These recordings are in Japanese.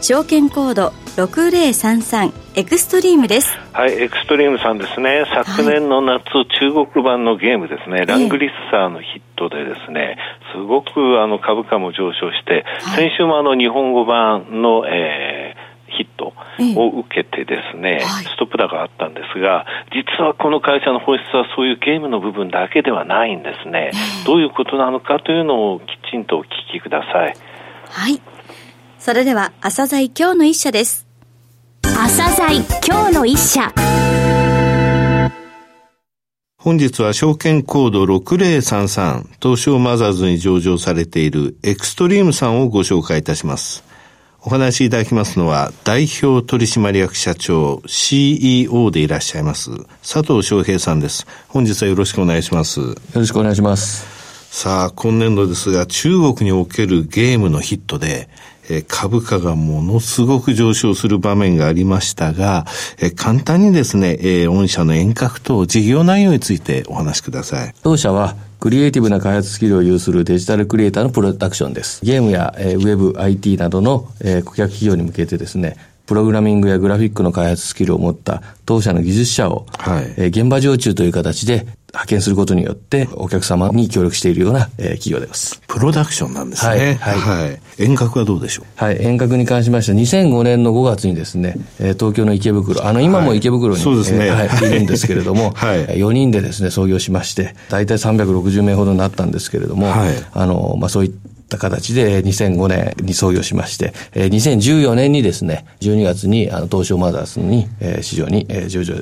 証券コード6033エクストリームです。はいエクストリームさんですね。昨年の夏、はい、中国版のゲームですね。ラングリッサーのヒットでですね、すごくあの株価も上昇して、はい、先週もあの日本語版の、えーヒットを受けてですね、はい、ストップ高があったんですが、実はこの会社の本質はそういうゲームの部分だけではないんですね。どういうことなのかというのをきちんとお聞きください。はい。それでは、朝鮮今日の一社です。朝鮮今日の一社。本日は証券コード6033東証マザーズに上場されているエクストリームさんをご紹介いたします。お話しいただきますのは代表取締役社長 CEO でいらっしゃいます佐藤翔平さんです。本日はよろしくお願いします。よろしくお願いします。さあ、今年度ですが、中国におけるゲームのヒットで、え株価がものすごく上昇する場面がありましたが、え簡単にですね、え御社の遠隔と事業内容についてお話しください。当社は、クリエイティブな開発スキルを有するデジタルクリエイターのプロダクションです。ゲームや、えウェブ、IT などの、え顧客企業に向けてですね、プログラミングやグラフィックの開発スキルを持った当社の技術者を、はい、え現場常駐という形で派遣することによって、お客様に協力しているような、えー、企業です。プロダクションなんですね。はい。はい。はい、遠隔はどうでしょう？はい。遠隔に関しましては、2005年の5月にですね、えー、東京の池袋、あの、今も池袋に、はい、そうですね、えー、はい、いるんですけれども、はい。4人でですね、創業しまして、大体360名ほどになったんですけれども、はい。あの、まあ、そういった形で2005年に創業しまして、2014年にですね、12月にあの東証マザーズに、市場に上場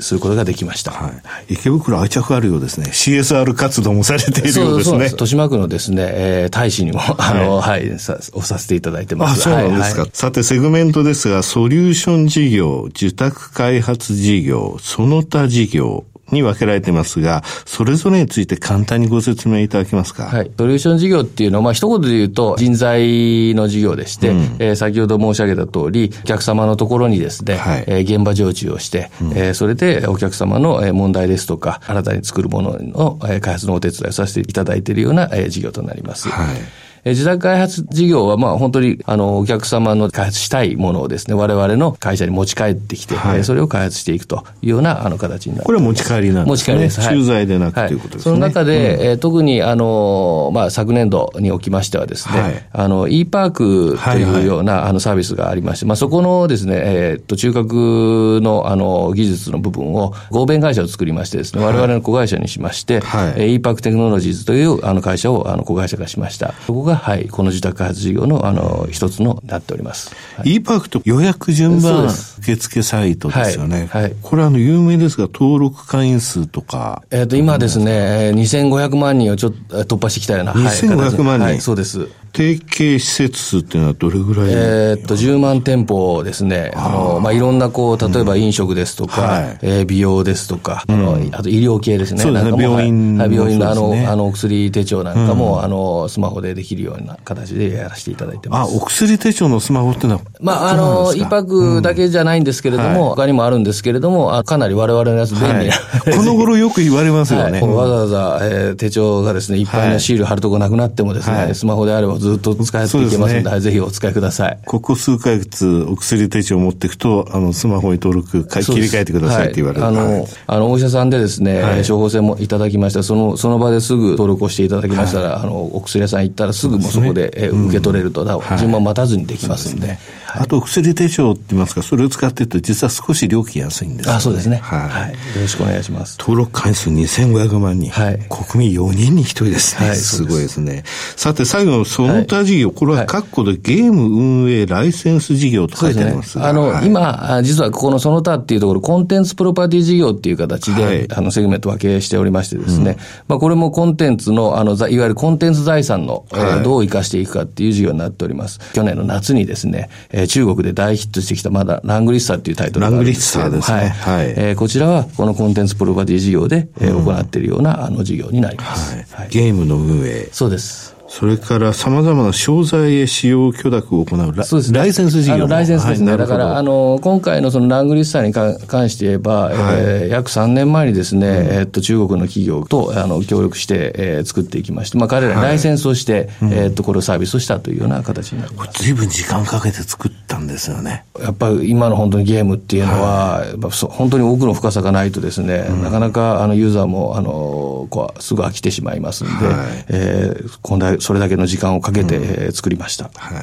することができました。はい、池袋愛着あるようですね。CSR 活動もされているようですね。豊島区のですね、えー、大使にも、あの、はい、はい、さ、おさせていただいてます。あ、そうなんですか。はい、さて、セグメントですが、ソリューション事業、受託開発事業、その他事業、に分けられてますが、それぞれについて簡単にご説明いただけますか？はい。ソリューション事業っていうのは、まあ、一言で言うと、人材の事業でして、うん、えー、先ほど申し上げた通り、お客様のところにですね、はい、えー、現場常駐をして、うん、えー、それでお客様の問題ですとか、新たに作るものの開発のお手伝いをさせていただいているような事業となります。はいえ自宅開発事業は、まあ、本当に、あの、お客様の開発したいものをですね、我々の会社に持ち帰ってきて、はい、それを開発していくというような、あの、形になる。これは持ち帰りなんですね。持ち帰りです。駐在でなく、はい、ということですね。その中で、うん、えー、特に、あの、まあ、昨年度におきましてはですね、はい、あの、e パークというような、はいはい、あの、サービスがありまして、まあ、そこのですね、えー、っと、中核の、あの、技術の部分を、合弁会社を作りましてですね、我々の子会社にしまして、はい、e パークテクノロジーズという、あの、会社を、あの、子会社化しました。そこが、はい、この自宅開発事業のあの一つのなっております。はい、e パークと予約順番受付サイトですよね。はい。はい、これあの有名ですが登録会員数とか。えっ、と今ですね、2500万人をちょっと突破してきたような。2500万人、はい、そうです。提携施設数っていうのはどれぐらい？えっと、10万店舗ですね。あの、まあ、いろんなこう、例えば飲食ですとか、うんはい、えー、美容ですとか、うん、あと医療系ですね。そうですね、病院、はい、病院のあの、あの、お薬手帳なんかも、うん、あの、スマホでできるような形でやらせていただいてます。あ、お薬手帳のスマホってのはまあ、あの、一泊だけじゃないんですけれども、他にもあるんですけれども、あかなり我々のやつ便利な、この頃よく言われますよね。わざわざ、えー、手帳がですね、い。っぱいのシール貼るとこなくなってもですね、スマホであればずっと使えていけますので、ね、ぜひお使いください。ここ数ヶ月、お薬手帳を持っていくと、あの、スマホに登録、切り替えてくださいって言われる。はい、あの、あの、お医者さんでですね、はい、処方箋もいただきました。その、その場ですぐ登録をしていただきましたら、はい、あの、お薬屋さん行ったらすぐもそこで、ね、受け取れると、順番待たずにできますんで。あと、薬手帳って言いますか、それを使ってると、実は少し料金安いんです、ね、あ、そうですね。はい。よろしくお願いします。登録回数2500万人。はい。国民4人に1人ですね。はい。すごいですね。さて、最後のその他事業、これは括弧でゲーム運営ライセンス事業と書いてあります。あの、今、実はここのその他っていうところ、コンテンツプロパティ事業っていう形で、あの、セグメント分けしておりましてですね、まあ、これもコンテンツの、あの、いわゆるコンテンツ財産の、えどう生かしていくかっていう事業になっております。去年の夏にですね、えー、中国で大ヒットしてきた、まだラングリッサーっていうタイトルがあるんですけどラングリッサーですね。はい。えー、こちらは、このコンテンツプロパティ事業で、えー、行っているような、あの事業になります。はい。ゲームの運営。そうです。それから様々な商材へ使用許諾を行うそうです、ね、ライセンス事業ライセンスですね。はい、だから、あの、今回のそのラングリッサーに関して言えば、はい、えー、約3年前にですね、うん、えー、っと、中国の企業と、あの、協力して、えー、作っていきまして、まあ、彼らにライセンスをして、はい、えー、っと、これをサービスをしたというような形になります。随分時間かけて作ったんですよね。やっぱり今の本当にゲームっていうのは、はい、本当に奥の深さがないとですね、うん、なかなか、あの、ユーザーも、あの、こう、すぐ飽きてしまいますんで、はい、えー、今度それだけの時間をかけて、うん、作りました。はい。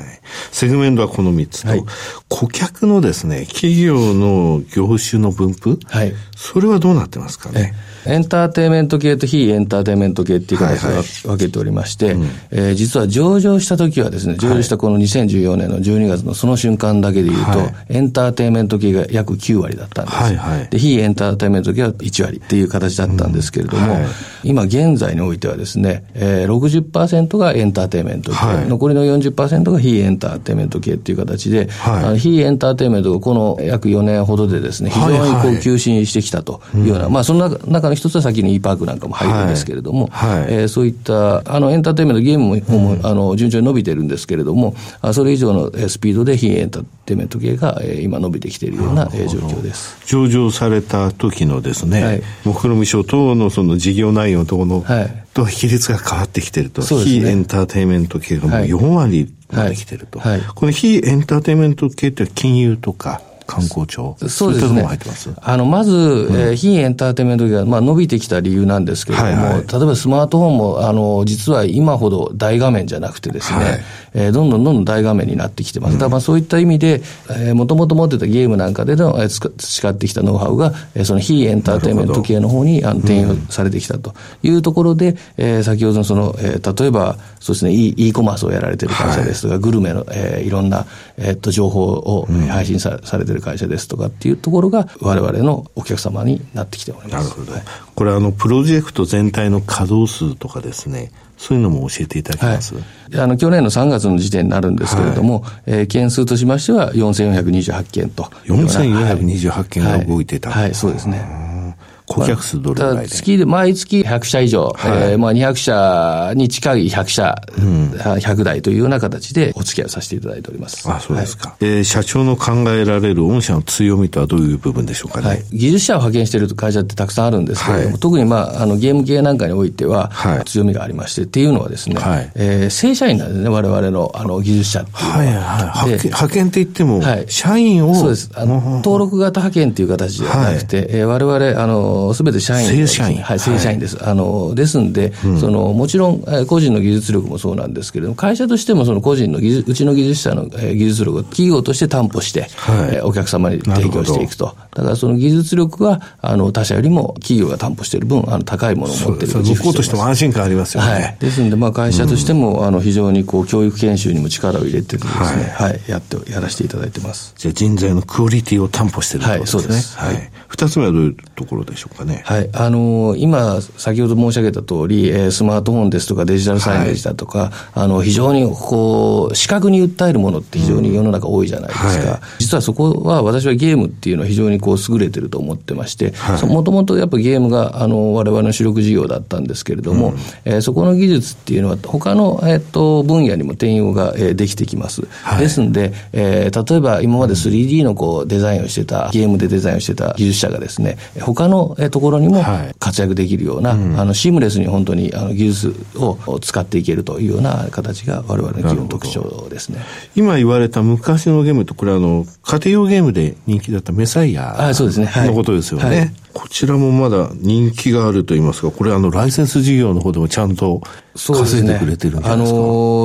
セグメントはこの3つと、はい、顧客のですね、企業の業種の分布、はい。それはどうなってますかね？エンターテイメント系と非エンターテイメント系っていう形で分けておりまして、はいはい、えー、実は上場した時はですね、上場したこの2014年の12月のその瞬間だけで言うと、はい、エンターテイメント系が約9割だったんです。はいはい、で、非エンターテイメント系は1割っていう形だったんですけれども、うん。はい、今現在においてはですね、えー、60%がエンターテイメント系、はい、残りの40%が非エンターテイメント系っていう形で、はい、あの非エンターテイメントがこの約4年ほどでですね、非常にこう急進してきたというような、はいはい、まあその中の一つは先に e パークなんかも入るんですけれども、はい。はい、えー、そういったあのエンターテイメント、ゲームも、うん、あの順調に伸びてるんですけれども、それ以上のスピードで非エンターテイメント系が、えー、今伸びてきているような状況です。上場された時のですね、はい、目論見書等のその事業内容等の、はい、と比率が変わってきてると、ね、非エンターテイメント系がもう4割まで来てると、はい。はい、この非エンターテイメント系って金融とか、観光庁。そうですね。あの、まず、うん、えー、非エンターテイメントが、まあ、伸びてきた理由なんですけれども、はいはい、例えばスマートフォンも、あの、実は今ほど大画面じゃなくてですね、はい、えー、どんどんどんどん大画面になってきてます。うん、だからまあそういった意味で、えー、もともと持ってたゲームなんかでの、えー、培ってきたノウハウが、えー、その非エンターテイメント系の方にあの転用されてきたと。いうところで、えー、先ほどのその、えー、例えば、そうですね、e, e コマースをやられてる会社ですとか、はい、グルメの、えー、いろんな、えー、っと、情報を配信さ,、されてる会社ですとかっていうところが、我々のお客様になってきております。なるほど。はい、これ、あの、プロジェクト全体の稼働数とかですね、そういうのも教えていただけます、はい、あの去年の3月の時点になるんですけれども、はい、えー、件数としましては4428件と。4428件が動いてた、はい、はい、そうですね。顧客数どれぐらいで、月で、毎月100社以上、はい、えー、まあ200社に近い100社、うん、100台というような形でお付き合いをさせていただいております。あ、そうですか。はい、えー、社長の考えられる御社の強みとはどういう部分でしょうかね？はい、技術者を派遣している会社ってたくさんあるんですけれども、はい、特にまあ、あの、ゲーム系なんかにおいては、強みがありまして、っていうのはですね、はい、えー、正社員なんですね、我々のあの技術者っていうのは。はいはい。派遣って言っても、はい、社員を。そうです。あの、登録型派遣っていう形ではなくて、はい、えー、我々、あの、すべて社員正社員。はい、正社員です。はい、あの、ですんで、うん、その、もちろん、個人の技術力もそうなんですけれども、会社としてもその個人の技術、うちの技術者の技術力を企業として担保して、はい、お客様に提供していくと。だからその技術力は、あの、他社よりも企業が担保している分、あの、高いものを持っていると。向こうとしても安心感ありますよね。はい。ですんで、まあ、会社としても、うん、あの、非常にこう、教育研修にも力を入れてですね、はい、はい、やって、やらせていただいてます。じゃあ人材のクオリティを担保しているということですね。はい、そうです。はい。二つ目はどういうところでしょうかね。はい。あの今、先ほど申し上げた通り、えー、スマートフォンですとかデジタルサイネージだとか、はい、あの、非常にこう、視覚に訴えるものって非常に世の中多いじゃないですか。うんはい、実はそこは私はゲームっていうのは非常にこう優れてると思ってまして、もともとやっぱゲームが、あの、我々の主力事業だったんですけれども、うん、えー、そこの技術っていうのは他の、えっ、ー、と、分野にも転用が、えー、できてきます。はい、ですんで、えー、例えば今まで 3D のこう、デザインをしてた、ゲームでデザインをしてた技術者がですね、他のところにも活躍できるような、はいうん、あのシームレスに本当にあの技術を使っていけるというような形が我々の企業の特徴ですね。今言われた昔のゲームと、これあの、家庭用ゲームで人気だったメサイアのことですよね。はいはいこちらもまだ人気があると言いますか、これあの、ライセンス事業の方でもちゃんと稼いでくれてるんですか？すね、あの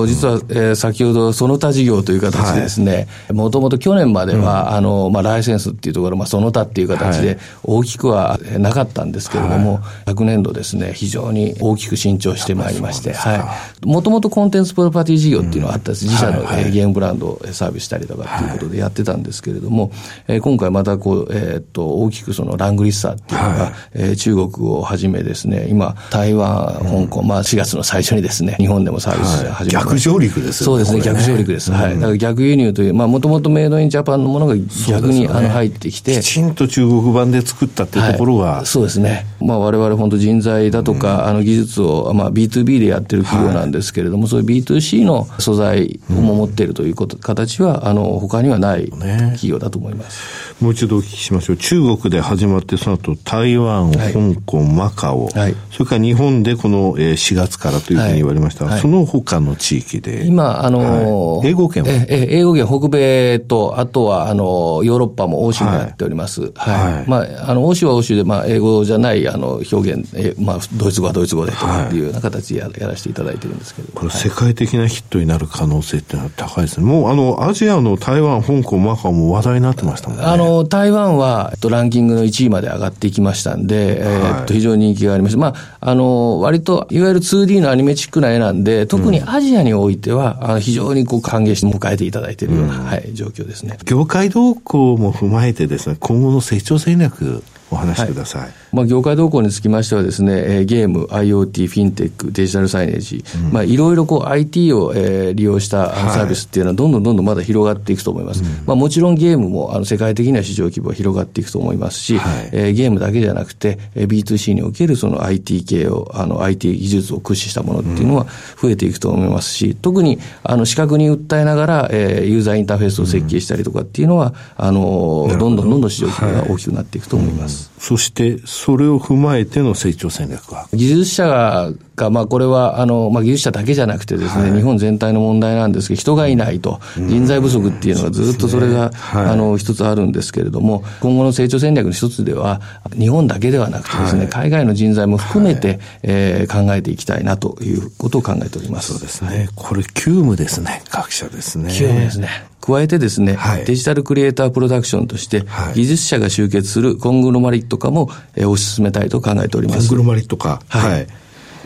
ー、実は、えー、先ほどその他事業という形でですね、もともと去年までは、うん、あの、まあ、ライセンスっていうところ、まあ、その他っていう形で大きくはなかったんですけれども、はい、昨年度ですね、非常に大きく伸長してまいりまして、はい。もともとコンテンツプロパティ事業っていうのはあったんです。自社の、はいはい、ゲームブランドをサービスしたりとかっていうことでやってたんですけれども、えー、今回またこう、えー、っと、大きくそのラングリッサーっっていうのが、はい、えー、中国をはじめですね、今、台湾、香港、うん、まあ4月の最初にですね、日本でもサービス始めま、はい、逆上陸ですよね。そうですね、逆上陸です。はい。だから逆輸入という、まあもともとメイドインジャパンのものが逆に、ね、あの入ってきて。きちんと中国版で作ったっていうところが。そうですね。まあ我々本当人材だとか、うん、あの技術を、まあ B2B でやってる企業なんですけれども、そういう B2C の素材を持っているということ、形は、あの、他にはない企業だと思います。もう一度お聞きしましょう。中国で始まって、その後台湾、はい、香港、マカオ、はい、それから日本でこの4月からというふうに言われました、はい、その他の地域で。今、あのー、英語圏は？え英語圏、北米と、あとは、あの、ヨーロッパも欧州になっております。はい。まあ、あの、欧州は欧州で、まあ、英語じゃない、あの、表現、えまあ、ドイツ語はドイツ語でというような形でや,、やらせていただいてるんですけど。これ、世界的なヒットになる可能性っていうのは高いですね。もう、あの、アジアの台湾、香港、マカオも話題になってましたもんね。あの、台湾は、えっと、ランキングの1位まで上がっていきましたんで、はい、えっと、非常に人気がありました。まあ、あの、割と、いわゆる 2D のアニメチックな絵なんで、特にアジアにおいては、うん、あの非常にこう歓迎して迎えていただいているような、うん、はい、状況ですね。業界動向も踏まえてですね、今後の成長戦略、お話しください。はい、まあ、業界動向につきましてはですね、ゲーム、IoT、フィンテック、デジタルサイネージ、うん、まあ、いろいろこう IT を、えー、利用したサービスっていうのはどんどんどんどんまだ広がっていくと思います。はい、まあ、もちろんゲームもあの世界的な市場規模は広がっていくと思いますし、はい、えー、ゲームだけじゃなくて、B2C におけるその IT 系を、あの IT 技術を駆使したものっていうのは増えていくと思いますし、特にあの視覚に訴えながら、えー、ユーザーインターフェースを設計したりとかっていうのは、あの、ど。んどんどんどん市場規模が大きくなっていくと思います。そして、それを踏まえての成長戦略は技術者が、まあ、これはあの、まあ、技術者だけじゃなくてですね、はい、日本全体の問題なんですけど、人がいないと、人材不足っていうのがずっとそれが、ねはい、あの一つあるんですけれども、今後の成長戦略の一つでは、日本だけではなくてですね、はい、海外の人材も含めて、はい、えー、考えていきたいなということを考えております。そうですね。これ、急務ですね、各社ですね。急務ですね。加えてですね、はい、デジタルクリエイタープロダクションとして、技術者が集結するコングロマリット化も、えー、推し進めたいと考えております。コングロマリット化。はい。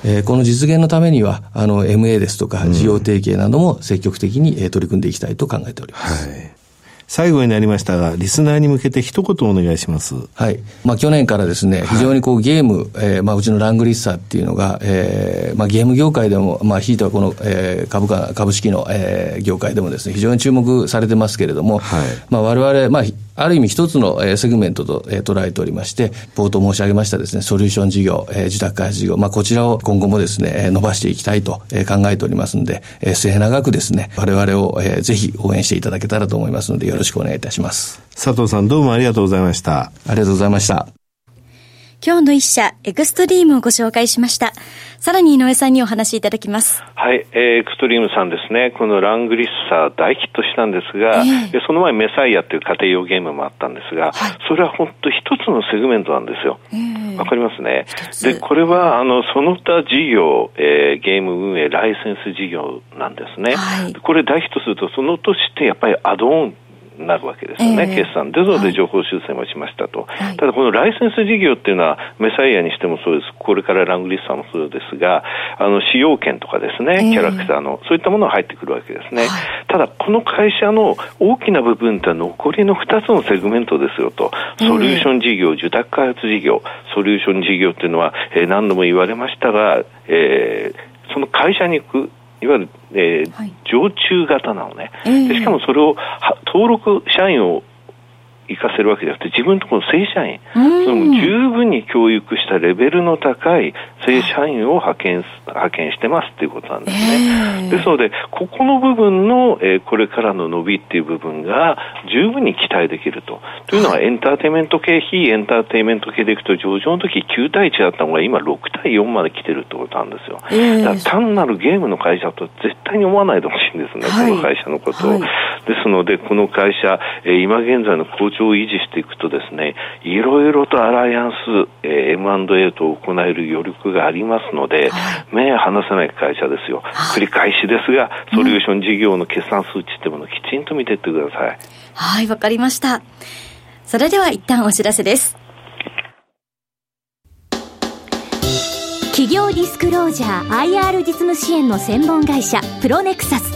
えー、この実現のためには、あの、MA ですとか、事業提携なども積極的に、えー、取り組んでいきたいと考えております。はい最後になりましたが、リスナーに向けて一言お願いします。はい。まあ去年からですね、非常にこうゲーム、えー、まあうちのラングリッサーっていうのが、えー、まあゲーム業界でも、まあひいてはこの、えー、株価、株式の、えー、業界でもですね、非常に注目されてますけれども、はい、まあ我々、まあある意味一つの、えー、セグメントと、えー、捉えておりまして、冒頭申し上げましたですね、ソリューション事業、えー、受託開発事業、まあこちらを今後もですね、伸ばしていきたいと、えー、考えておりますので、えー、末永くですね、我々を、えー、ぜひ応援していただけたらと思いますので、よろしくお願いいたします。佐藤さんどうもありがとうございました。ありがとうございました。今日の一社、エクストリームをご紹介しました。さらに井上さんにお話しいただきます。はい、えー、エクストリームさんですね、このラングリッサー大ヒットしたんですが、えー、その前メサイアという家庭用ゲームもあったんですが、はい、それは本当一つのセグメントなんですよ。わ、えー、かりますね。で、これは、あの、その他事業、えー、ゲーム運営、ライセンス事業なんですね。はい、これ大ヒットすると、その年ってやっぱりアドオンなるわけですよね、えー、決算。ですので上方修正もしましたと、はい、ただこのライセンス事業っていうのは、メサイアにしてもそうです、これからラングリッサーもそうですが、あの、使用権とかですね、キャラクターの、そういったものが入ってくるわけですね。はい、ただ、この会社の大きな部分って残りの2つのセグメントですよと、ソリューション事業、受託開発事業、ソリューション事業っていうのは、えー、何度も言われましたが、えー、その会社に行くいわゆる、えー、はい、常駐型なのね、えー、しかもそれを登録社員を行かせるわけじゃなくて、自分とこの正社員、その十分に教育したレベルの高い正社員を派遣派遣してますっていうことなんですね。えー、ですので、ここの部分の、えー、これからの伸びっていう部分が十分に期待できると。というのは、エンターテイメント系、非エンターテイメント系でいくと、上場の時9対1だったのが今6対4まで来てるってことなんですよ。えー、だから単なるゲームの会社と絶対に思わないでほしいんですね、はい、この会社のことを。はい、ですので、この会社、えー、今現在の好調を維持していくとですね、いろいろとアライアンス、えー、M&A と行える余力がありますので、はい、目離せない会社ですよ。繰り返しですが、ソリューション事業の決算数値ってものをきちんと見ていってください。はい、わかりました。それでは一旦お知らせです。企業ディスクロージャー IR 実務支援の専門会社プロネクサス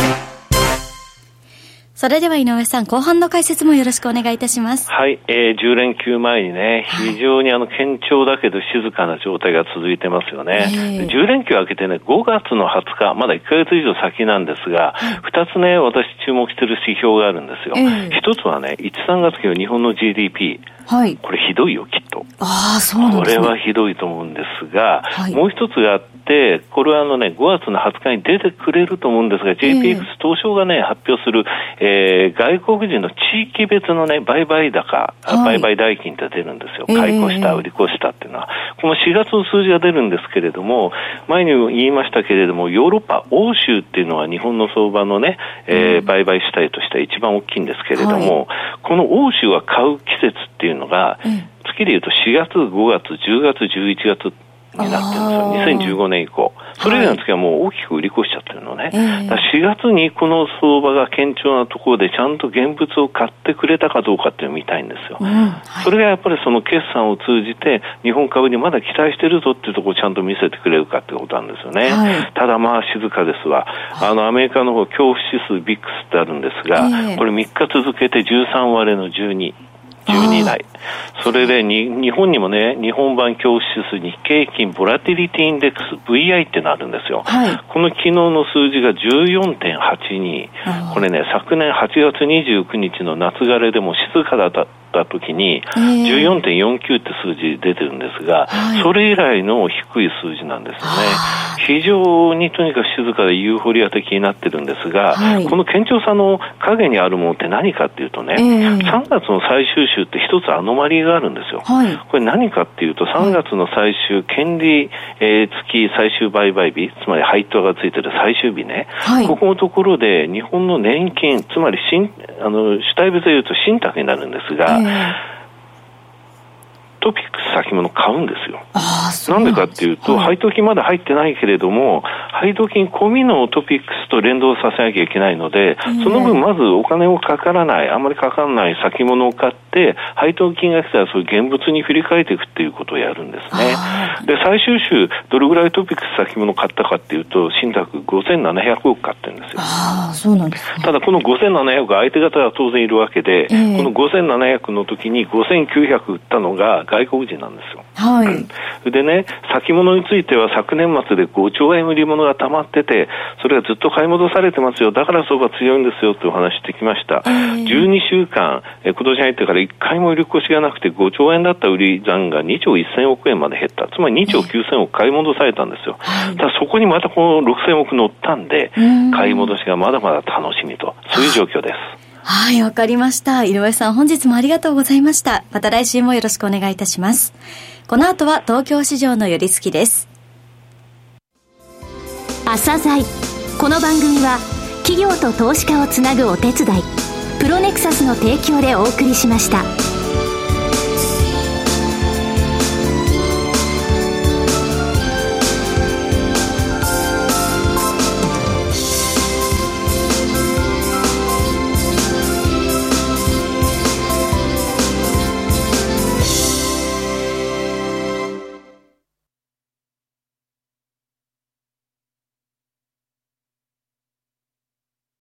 それでは井上さん、後半の解説もよろしくお願いいたします。はい、えー、10連休前にね、非常にあの、堅調だけど静かな状態が続いてますよね。えー、10連休明けてね、5月の20日、まだ1ヶ月以上先なんですが、2つね、私注目している指標があるんですよ。えー、1つはね、1、3月期の日本の GDP。はい。これひどいよ、きっと。ああ、そうなんですね。これはひどいと思うんですが、はい、もう一つがあって、これはあのね、5月の20日に出てくれると思うんですが、JPX 東証がね、発表する、えー、外国人の地域別のね、売買高、はい、売買代金って出るんですよ。買い越した、売り越したっていうのは。この4月の数字が出るんですけれども、前に言いましたけれども、ヨーロッパ、欧州っていうのは日本の相場のね、えー、売買主体としては一番大きいんですけれども、はい、この欧州は買う季節っていうのが、月でいうと4月、5月、10月、11月になってるんですよ、2015年以降。それ以外の月はもう大きく売り越しちゃってるのね。はい、4月にこの相場が堅調なところでちゃんと現物を買ってくれたかどうかっていうのを見たいんですよ。うんはい、それがやっぱりその決算を通じて日本株にまだ期待してるぞっていうところをちゃんと見せてくれるかってことなんですよね。はい、ただまあ静かですわ。あのアメリカの方恐怖指数ビックスってあるんですが、これ3日続けて13割の12。12台。それでに、日本にもね、日本版恐怖指数日経平均ボラティリティインデックス VI ってのあるんですよ。はい、この昨日の数字が14.82。これね、昨年8月29日の夏枯れでも静かだったった時に、14.49って数字出てるんですが、それ以来の低い数字なんですね。非常にとにかく静かでユーフォリア的になってるんですが、この堅調さの陰にあるものって何かっていうとね、3月の最終週って一つアノマリーがあるんですよ。これ何かっていうと、3月の最終、権利、え月最終売買日、つまり配当がついてる最終日ね、ここのところで日本の年金、つまり新あの主体別で言うと信託になるんですが、トピックス先物買うんですよ。なんでか。っていうと、配当金まだ入ってないけれども、配当金込みのトピックスと連動させなきゃいけないので、その分まずお金をかからない、あんまりかからない先物を買って、配当金が来たらそういう現物に振り替えていくっていうことをやるんですね。で、最終週、どれぐらいトピックス先物買ったかっていうと、信託5700億買ってるんですよ。あそうなんです、ね、ただこの5700億、相手方は当然いるわけで、えー、この5700の時に5900売ったのが外国人なんですよ。はい。でね、先物については昨年末で5兆円売り物が溜まってて、それがずっと買い戻されてますよ。だから相場強いんですよという話してきました。えー、12週間、え今年入ってから1回も売り越しがなくて5兆円だった売り残が2兆1000億円まで減った。つまり2兆9000億買い戻されたんですよ。えー、ただそこにまたこの6000億乗ったんで、買い戻しがまだまだ楽しみと、そういう状況です。はい、わかりました。井上さん、本日もありがとうございました。また来週もよろしくお願いいたします。この後は東京市場の寄り付きです。朝鮮この番組は企業と投資家をつなぐお手伝いプロネクサスの提供でお送りしました。